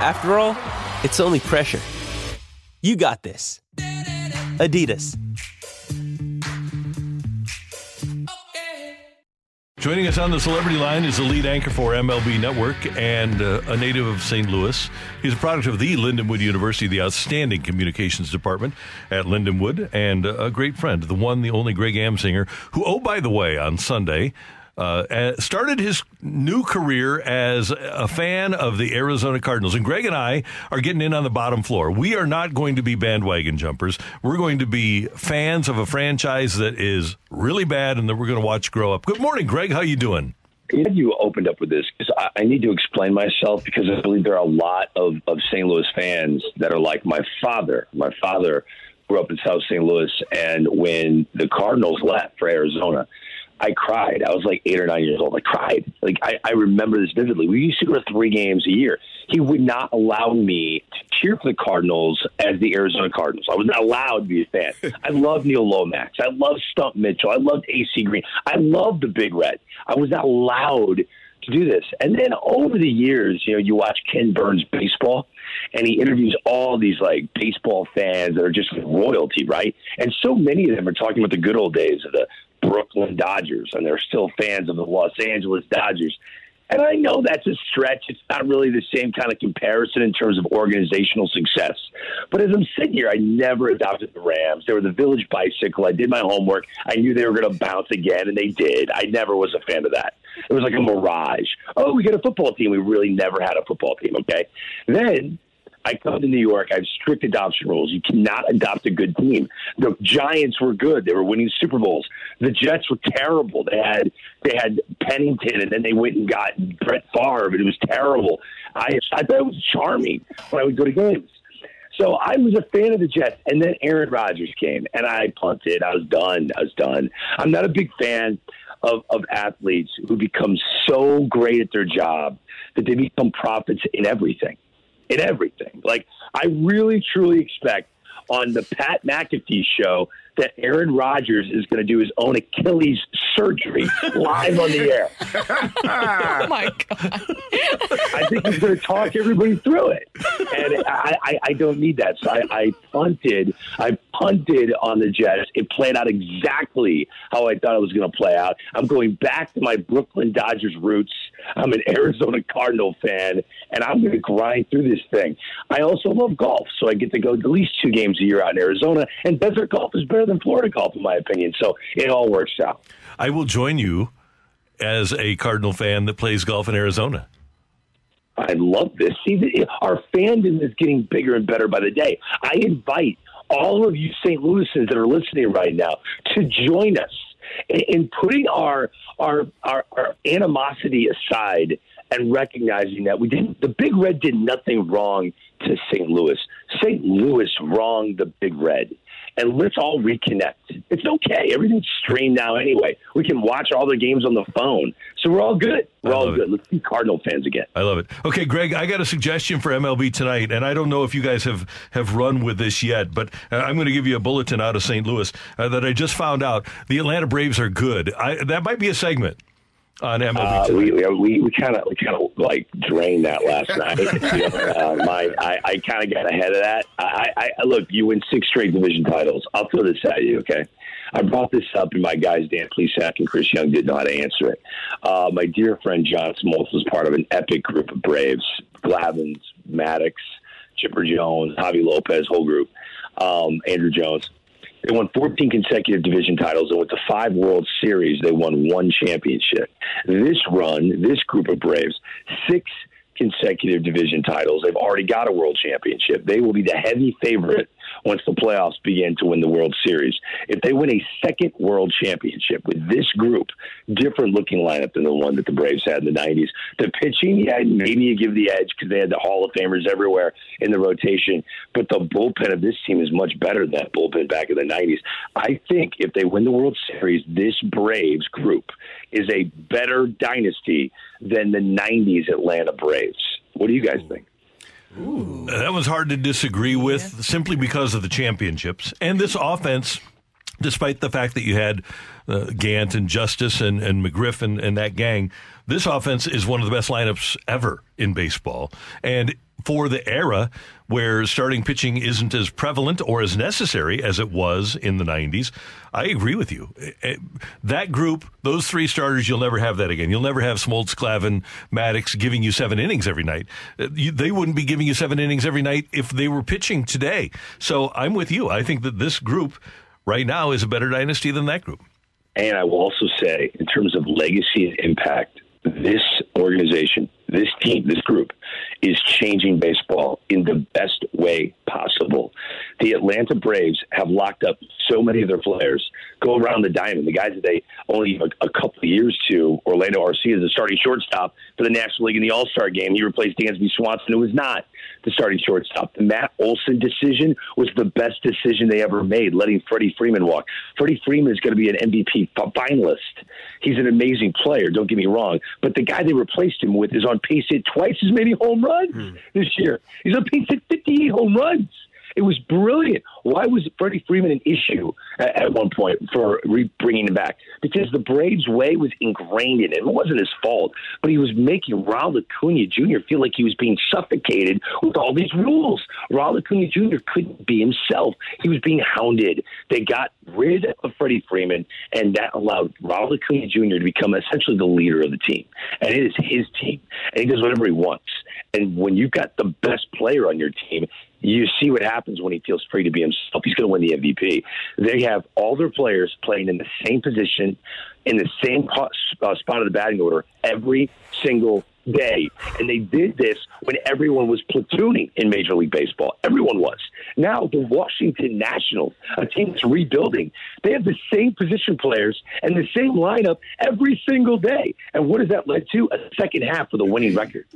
After all, it's only pressure. You got this. Adidas. Joining us on the celebrity line is the lead anchor for MLB Network and uh, a native of St. Louis. He's a product of the Lindenwood University, the outstanding communications department at Lindenwood, and a great friend, the one, the only Greg Amsinger, who, oh, by the way, on Sunday, uh, started his new career as a fan of the Arizona Cardinals. And Greg and I are getting in on the bottom floor. We are not going to be bandwagon jumpers. We're going to be fans of a franchise that is really bad and that we're going to watch grow up. Good morning, Greg. How you doing? You opened up with this because I, I need to explain myself because I believe there are a lot of, of St. Louis fans that are like my father. My father grew up in South St. Louis, and when the Cardinals left for Arizona, I cried. I was like eight or nine years old. I cried. Like I, I remember this vividly. We used to go to three games a year. He would not allow me to cheer for the Cardinals as the Arizona Cardinals. I was not allowed to be a fan. I love Neil Lomax. I love Stump Mitchell. I loved AC Green. I love the Big Red. I was not allowed to do this. And then over the years, you know, you watch Ken Burns baseball and he interviews all these like baseball fans that are just royalty, right? And so many of them are talking about the good old days of the Brooklyn Dodgers, and they're still fans of the Los Angeles Dodgers. And I know that's a stretch. It's not really the same kind of comparison in terms of organizational success. But as I'm sitting here, I never adopted the Rams. They were the village bicycle. I did my homework. I knew they were going to bounce again, and they did. I never was a fan of that. It was like a mirage. Oh, we get a football team. We really never had a football team, okay? Then I come to New York. I have strict adoption rules. You cannot adopt a good team. The Giants were good; they were winning Super Bowls. The Jets were terrible. They had they had Pennington, and then they went and got Brett Favre, but it was terrible. I I thought it was charming when I would go to games. So I was a fan of the Jets, and then Aaron Rodgers came, and I punted. I was done. I was done. I'm not a big fan of, of athletes who become so great at their job that they become prophets in everything in everything. Like I really truly expect on the Pat McAfee show that Aaron Rodgers is going to do his own Achilles surgery live on the air. oh my god! I think he's going to talk everybody through it, and I, I, I don't need that. So I, I punted. I punted on the Jets. It played out exactly how I thought it was going to play out. I'm going back to my Brooklyn Dodgers roots. I'm an Arizona Cardinal fan, and I'm going to grind through this thing. I also love golf, so I get to go at least two games a year out in Arizona. And desert golf is better than Florida golf, in my opinion. So it all works out. I will join you as a Cardinal fan that plays golf in Arizona. I love this. See, our fandom is getting bigger and better by the day. I invite all of you St. Louisans that are listening right now to join us in putting our, our our, our animosity aside and recognizing that we didn't. The Big Red did nothing wrong to St. Louis. St. Louis wronged the Big Red and let's all reconnect. It's okay. Everything's streamed now anyway. We can watch all the games on the phone. So we're all good. We're all good. It. Let's be Cardinal fans again. I love it. Okay, Greg, I got a suggestion for MLB tonight, and I don't know if you guys have, have run with this yet, but uh, I'm going to give you a bulletin out of St. Louis uh, that I just found out. The Atlanta Braves are good. I, that might be a segment on MLB. Uh, we we we kind of we kind of like drained that last night. you know, uh, my I, I kind of got ahead of that. I, I look, you win six straight division titles. I'll throw this at you, okay? I brought this up, and my guys Dan Plesac and Chris Young didn't know how to answer it. Uh, my dear friend John Smoltz was part of an epic group of Braves: Glavines, Maddux, Chipper Jones, Javy Lopez, whole group, um, Andruw Jones. They won 14 consecutive division titles and with the five World Series, they won one championship. This run, this group of Braves, six consecutive division titles. They've already got a world championship. They will be the heavy favorite once the playoffs begin to win the World Series. If they win a second World Championship with this group, different looking lineup than the one that the Braves had in the 90s. The pitching, yeah, maybe you give the edge because they had the Hall of Famers everywhere in the rotation, but the bullpen of this team is much better than that bullpen back in the 90s. I think if they win the World Series, this Braves group is a better dynasty than the 90s Atlanta Braves. What do you guys think? Ooh. That was hard to disagree with yeah. simply because of the championships. And this offense, despite the fact that you had uh, Gant and Justice and, and McGriff and, and that gang, this offense is one of the best lineups ever in baseball. And for the era where starting pitching isn't as prevalent or as necessary as it was in the 90s. I agree with you. Eh, eh, that group, those three starters, you'll never have that again. You'll never have Smoltz, Glavine, Maddux giving you seven innings every night. Eh, they wouldn't be giving you seven innings every night if they were pitching today. So I'm with you. I think that this group right now is a better dynasty than that group. And I will also say, in terms of legacy and impact, this organization, this team, this group is changing baseball in the best way possible. The Atlanta Braves have locked up so many of their players. Go around the diamond. The guys that they only a, a couple of years to, Orlando Arcia is the starting shortstop for the National League in the All Star game. He replaced Dansby Swanson, who was not the starting shortstop. The Matt Olson decision was the best decision they ever made, letting Freddie Freeman walk. Freddie Freeman is going to be an MVP finalist. He's an amazing player, don't get me wrong, but the guy they replaced him with is on pace to hit twice as many home runs hmm. this year. He's on pace to hit 58 home runs. It was brilliant. Why was Freddie Freeman an issue at, one point for re- bringing him back? Because the Braves' way was ingrained in him. It wasn't his fault, but he was making Raul Acuna Jr. feel like he was being suffocated with all these rules. Raul Acuna Jr. couldn't be himself. He was being hounded. They got rid of Freddie Freeman, and that allowed Raul Acuna Jr. to become essentially the leader of the team. And it is his team, and he does whatever he wants. And when you've got the best player on your team, you see what happens when he feels free to be himself. He's going to win the MVP. They have all their players playing in the same position, in the same uh, spot of the batting order every single day. And they did this when everyone was platooning in Major League Baseball. Everyone was. Now, the Washington Nationals, a team that's rebuilding, they have the same position players and the same lineup every single day. And what has that led to? A second half with a winning record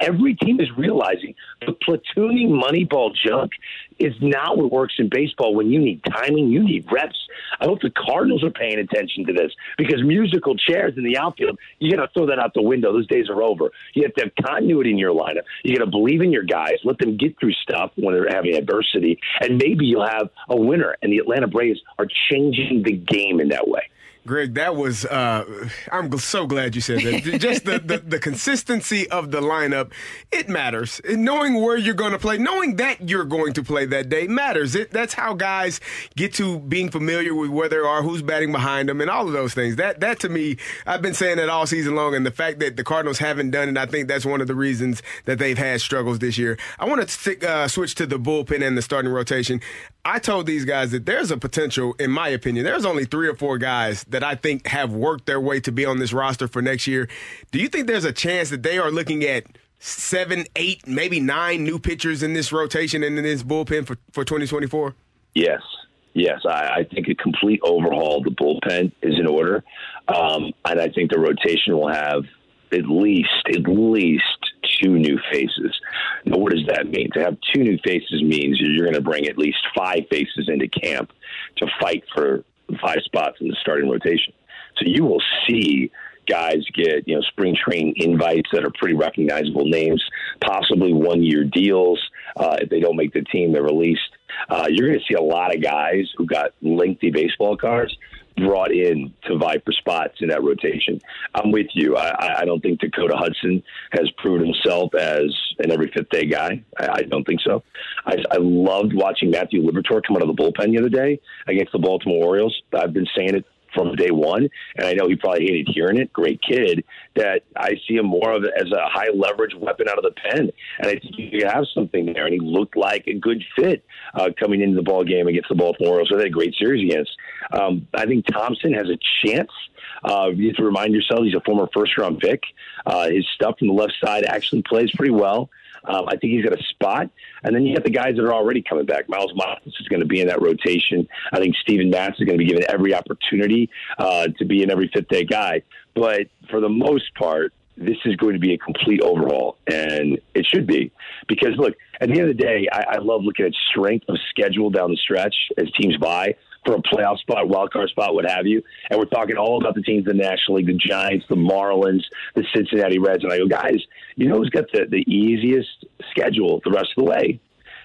every team is realizing the platooning moneyball junk is not what works in baseball when you need timing, you need reps. I hope the Cardinals are paying attention to this because musical chairs in the outfield, you got to throw that out the window. Those days are over. You have to have continuity in your lineup. You got to believe in your guys, let them get through stuff when they're having adversity, and maybe you'll have a winner. And the Atlanta Braves are changing the game in that way. Greg, that was, uh, I'm so glad you said that. Just the, the, the, consistency of the lineup, it matters. knowing where you're going to play, knowing that you're going to play that day matters. It, that's how guys get to being familiar with where they are, who's batting behind them, and all of those things. That, that to me, I've been saying that all season long, and the fact that the Cardinals haven't done it, I think that's one of the reasons that they've had struggles this year. I want to uh, switch to the bullpen and the starting rotation. I told these guys that there's a potential, in my opinion, there's only three or four guys that I think have worked their way to be on this roster for next year. Do you think there's a chance that they are looking at seven, eight, maybe nine new pitchers in this rotation and in this bullpen for, for 2024? Yes. Yes, I, I think a complete overhaul of the bullpen is in order. Um, and I think the rotation will have at least, at least two new faces. Now, what does that mean? To have two new faces means you're going to bring at least five faces into camp to fight for five spots in the starting rotation. So you will see guys get you know spring training invites that are pretty recognizable names, possibly one year deals. Uh, if they don't make the team, they're released. Uh, you're going to see a lot of guys who got lengthy baseball cards brought in to vie for spots in that rotation. I'm with you. I, I don't think Dakota Hudson has proved himself as an every fifth day guy. I, I don't think so. I, I loved watching Matthew Liberatore come out of the bullpen the other day against the Baltimore Orioles. I've been saying it from day one, and I know he probably hated hearing it. Great kid. That I see him more of as a high leverage weapon out of the pen, and I think you have something there. And he looked like a good fit uh, coming into the ball game against the Baltimore Orioles. So they had a great series against. Um, I think Thompson has a chance Uh, you have to remind yourself he's a former first round pick. Uh, his stuff from the left side actually plays pretty well. Um, I think he's got a spot. And then you have the guys that are already coming back. Miles Mikolas is going to be in that rotation. I think Steven Matz is going to be given every opportunity uh, to be an every fifth day guy. But for the most part, this is going to be a complete overhaul, and it should be because look, at the end of the day, I, I love looking at strength of schedule down the stretch as teams buy for a playoff spot, wild card spot, what have you. And we're talking all about the teams in the National League, the Giants, the Marlins, the Cincinnati Reds. And I go, guys, you know who's got the, the easiest schedule the rest of the way?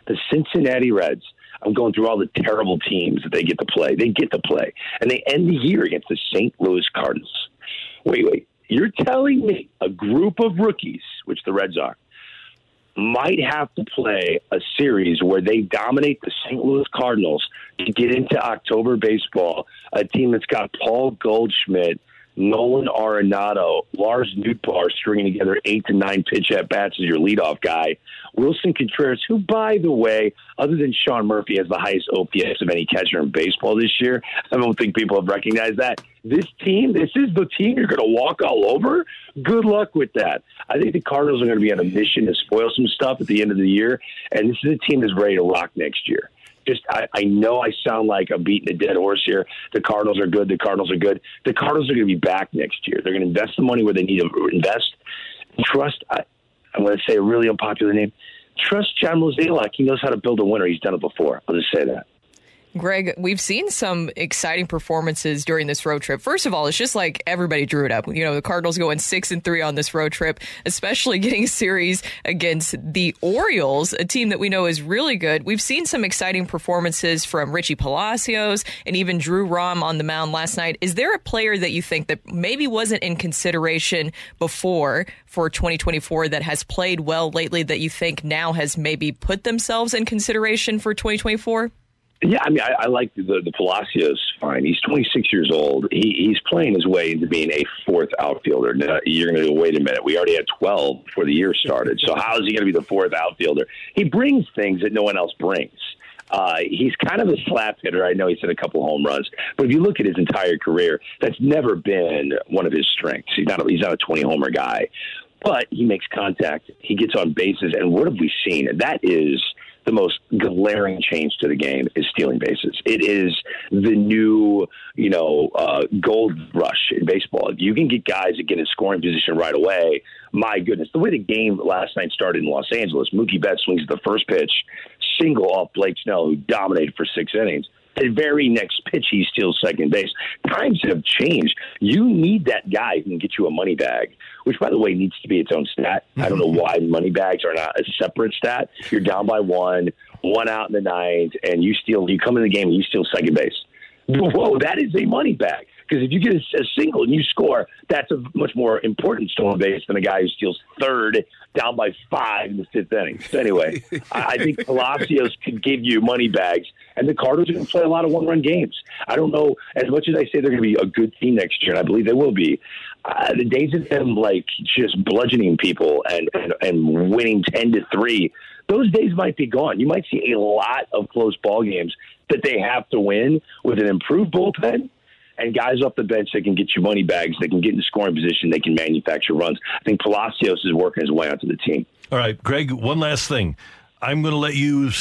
The Cincinnati Reds. I'm going through all the terrible teams that they get to play. They get to play. And they end the year against the St. Louis Cardinals. Wait, wait. You're telling me a group of rookies, which the Reds are, might have to play a series where they dominate the St. Louis Cardinals to get into October baseball, a team that's got Paul Goldschmidt, Nolan Arenado, Lars Nootbaar stringing together eight to nine pitch at bats as your leadoff guy. Willson Contreras, who, by the way, other than Sean Murphy, has the highest OPS of any catcher in baseball this year. I don't think people have recognized that. This team, this is the team you're going to walk all over. Good luck with that. I think the Cardinals are going to be on a mission to spoil some stuff at the end of the year, and this is a team that's ready to rock next year just I, I know I sound like I'm beating a dead horse here. The Cardinals are good. The Cardinals are good. The Cardinals are going to be back next year. They're going to invest the money where they need to invest. Trust. I, I'm going to say a really unpopular name. Trust John Mozeliak. He knows how to build a winner. He's done it before. I'll just say that. Greg, we've seen some exciting performances during this road trip. First of all, it's just like everybody drew it up. You know, the Cardinals going six and three on this road trip, especially getting a series against the Orioles, a team that we know is really good. We've seen some exciting performances from Richie Palacios and even Drew Rom on the mound last night. Is there a player that you think that maybe wasn't in consideration before for 2024 that has played well lately that you think now has maybe put themselves in consideration for 2024? Yeah, I mean, I, I like the, the Palacios fine. He's 26 years old. He, he's playing his way into being a fourth outfielder. Now, you're going to go, wait a minute. We already had 12 before the year started. So how is he going to be the fourth outfielder? He brings things that no one else brings. Uh, he's kind of a slap hitter. I know he's hit a couple home runs, but if you look at his entire career, that's never been one of his strengths. He's not a, he's not a 20 homer guy, but he makes contact. He gets on bases, and what have we seen? That is the most glaring change to the game is stealing bases. It is the new, you know, uh, gold rush in baseball. You can get guys that get in scoring position right away, my goodness, the way the game last night started in Los Angeles, Mookie Betts swings the first pitch, single off Blake Snell, who dominated for six innings the very next pitch he steals second base. Times have changed. You need that guy who can get you a money bag, which by the way needs to be its own stat. I don't know why money bags are not a separate stat. You're down by one, one out in the ninth, and you steal. You come in the game and you steal second base. Whoa, that is a money bag. Because if you get a, a, single and you score, that's a much more important stolen base than a guy who steals third down by five in the fifth inning. So anyway, I, I think Palacios could give you money bags, and the Cardinals are going to play a lot of one-run games. I don't know as much as I say they're going to be a good team next year, and I believe they will be. Uh, the days of them like just bludgeoning people and, and and winning ten to three, those days might be gone. You might see a lot of close ball games that they have to win with an improved bullpen and guys off the bench that can get you money bags, they can get in scoring position, they can manufacture runs. I think Palacios is working his way onto the team. All right, Greg, one last thing. I'm going to let you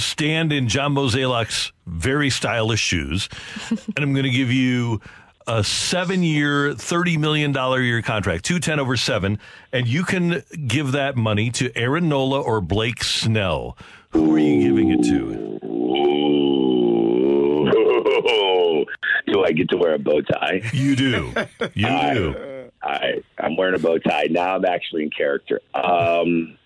stand in John Mozeliak's very stylish shoes, and I'm going to give you a seven year, $30 million year contract, 210 over seven, and you can give that money to Aaron Nola or Blake Snell. Who are you giving it to? do I get to wear a bow tie? You do. You I, do. I, I'm wearing a bow tie. Now I'm actually in character. Um,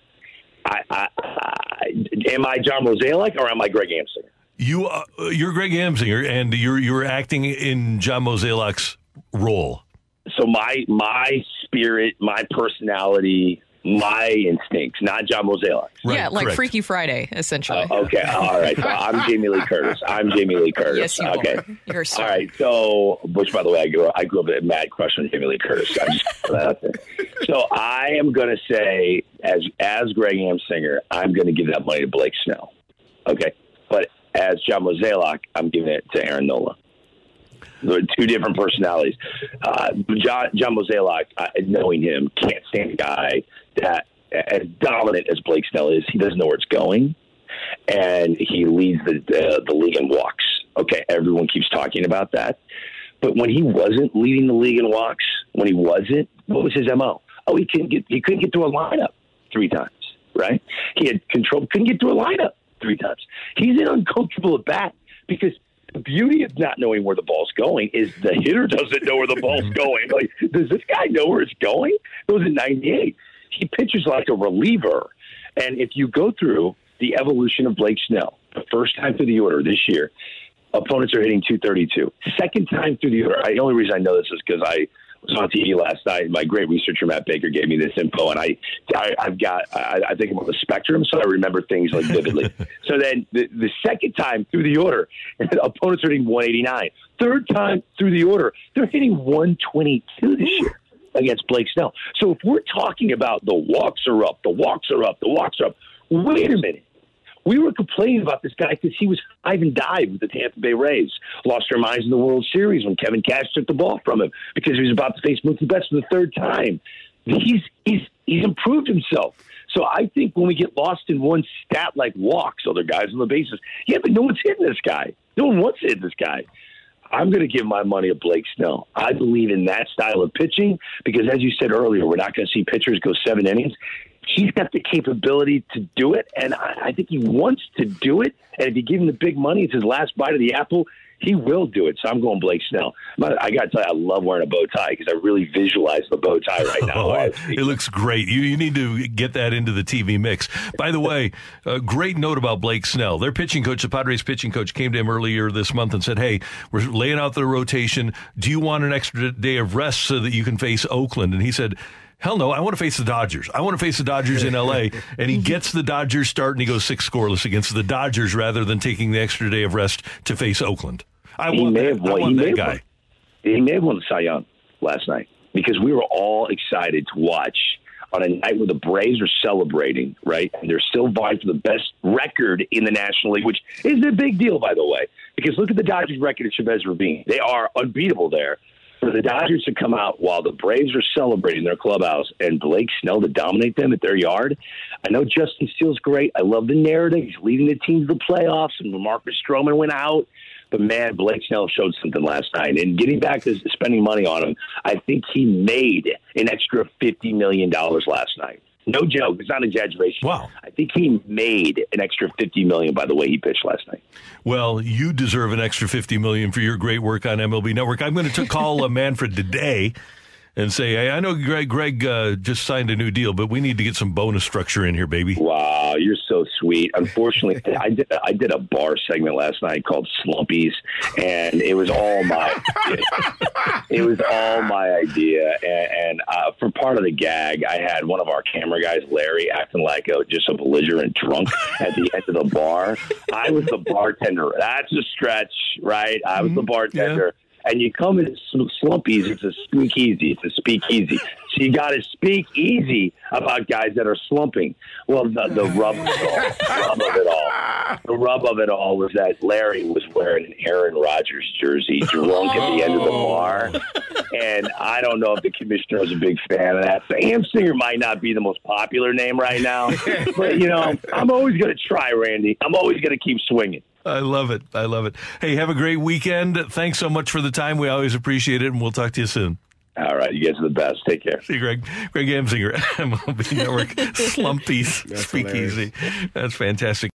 I, I, I, am I John Mozeliak or am I Greg Amsinger? You, uh, you're Greg Amsinger, and you're you're acting in John Mozeliak's role. So my my spirit, my personality, my instincts, not John Mozeliak. Right, yeah, like correct. Freaky Friday, essentially. Uh, okay, all right. So I'm Jamie Lee Curtis. I'm Jamie Lee Curtis. Yes, you okay. are. You're all right. So, which, by the way, I grew up, I grew up a mad crush on Jamie Lee Curtis. I just so I am going to say, as as Greg Amsinger, I'm going to give that money to Blake Snell. Okay, but as John Mozeliak, I'm giving it to Aaron Nola. Two different personalities. Uh, John John Mozeliak, knowing him, can't stand a guy that as dominant as Blake Snell is, he doesn't know where it's going, and he leads the uh, the league in walks. Okay, everyone keeps talking about that, but when he wasn't leading the league in walks, when he wasn't, what was his mo? Oh, he couldn't get he couldn't get through a lineup three times. Right? He had control, couldn't get through a lineup three times. He's an uncomfortable at bat because the beauty of not knowing where the ball's going is the hitter doesn't know where the ball's going. Like, does this guy know where it's going? It was in '98 he pitches like a reliever. And if you go through the evolution of Blake Snell, the first time through the order this year, opponents are hitting 232. Second time through the order, the only reason I know this is because I was on TV last night. My great researcher Matt Baker gave me this info, and I, I have got I, I think I'm on the spectrum, so I remember things like vividly. so then the, the second time through the order, opponents are hitting 189. Third time through the order, they're hitting 122 this year against Blake Snell. So if we're talking about the walks are up, the walks are up, the walks are up, wait a minute. We were complaining about this guy because he was five and dive with the Tampa Bay Rays. Lost our minds in the World Series when Kevin Cash took the ball from him because he was about to face Mookie Betts for the third time. He's he's he's improved himself. So I think when we get lost in one stat like walks, other guys on the bases, yeah, but no one's hitting this guy. No one wants to hit this guy. I'm going to give my money to Blake Snell. I believe in that style of pitching because, as you said earlier, we're not going to see pitchers go seven innings. He's got the capability to do it, and I, I think he wants to do it. And if you give him the big money, it's his last bite of the apple he will do it. So I'm going Blake Snell. I got to tell you, I love wearing a bow tie because I really visualize the bow tie right now. oh, it, it, looks great. You, you need to get that into the TV mix. By the way, a great note about Blake Snell. Their pitching coach, the Padres pitching coach, came to him earlier this month and said, Hey, we're laying out the rotation. Do you want an extra day of rest so that you can face Oakland? And he said, Hell no, I want to face the Dodgers. I want to face the Dodgers in LA. And he gets the Dodgers start and he goes six scoreless against the Dodgers rather than taking the extra day of rest to face Oakland. I he want that, have I want that guy. Won, he may have won the Cy Young last night because we were all excited to watch on a night where the Braves are celebrating, right? And they're still vying for the best record in the National League, which is a big deal, by the way, because look at the Dodgers' record at Chavez Ravine. They are unbeatable there. For the Dodgers to come out while the Braves are celebrating their clubhouse and Blake Snell to dominate them at their yard, I know Justin Steele's great. I love the narrative. He's leading the team to the playoffs, and Marcus Stroman went out. But man, Blake Snell showed something last night. And getting back to spending money on him, I think he made an extra $50 million last night. No joke. It's not an exaggeration. Wow. I think he made an extra 50 million by the way he pitched last night. Well, you deserve an extra 50 million for your great work on MLB Network. I'm going to call uh, Manfred today and say, hey, I know Greg, Greg uh, just signed a new deal, but we need to get some bonus structure in here, baby. Wow, you're so sweet. Unfortunately, I did I did a bar segment last night called Slumpies, and it was all my it was all my idea. And, and uh, for part of the gag, I had one of our camera guys, Larry, acting like a just a belligerent drunk at the end of the bar. I was the bartender. That's a stretch, right? I was the bartender. Yeah and you come in slumpies, it's a speakeasy. It's a speakeasy. So you got to speak easy about guys that are slumping. Well, the, the rub, of it all, rub of it all, the rub of it all was that Larry was wearing an Aaron Rodgers jersey, drunk at the end of the oh. bar, and I don't know if the commissioner was a big fan of that. Amsinger might not be the most popular name right now, but you know, I'm always going to try, Randy. I'm always going to keep swinging. I love it. I love it. Hey, have a great weekend. Thanks so much for the time. We always appreciate it, and we'll talk to you soon. All right, you guys are the best. Take care. See you, Greg. Greg Amsinger, MLB Network, Slumpies, Speakeasy. That's fantastic.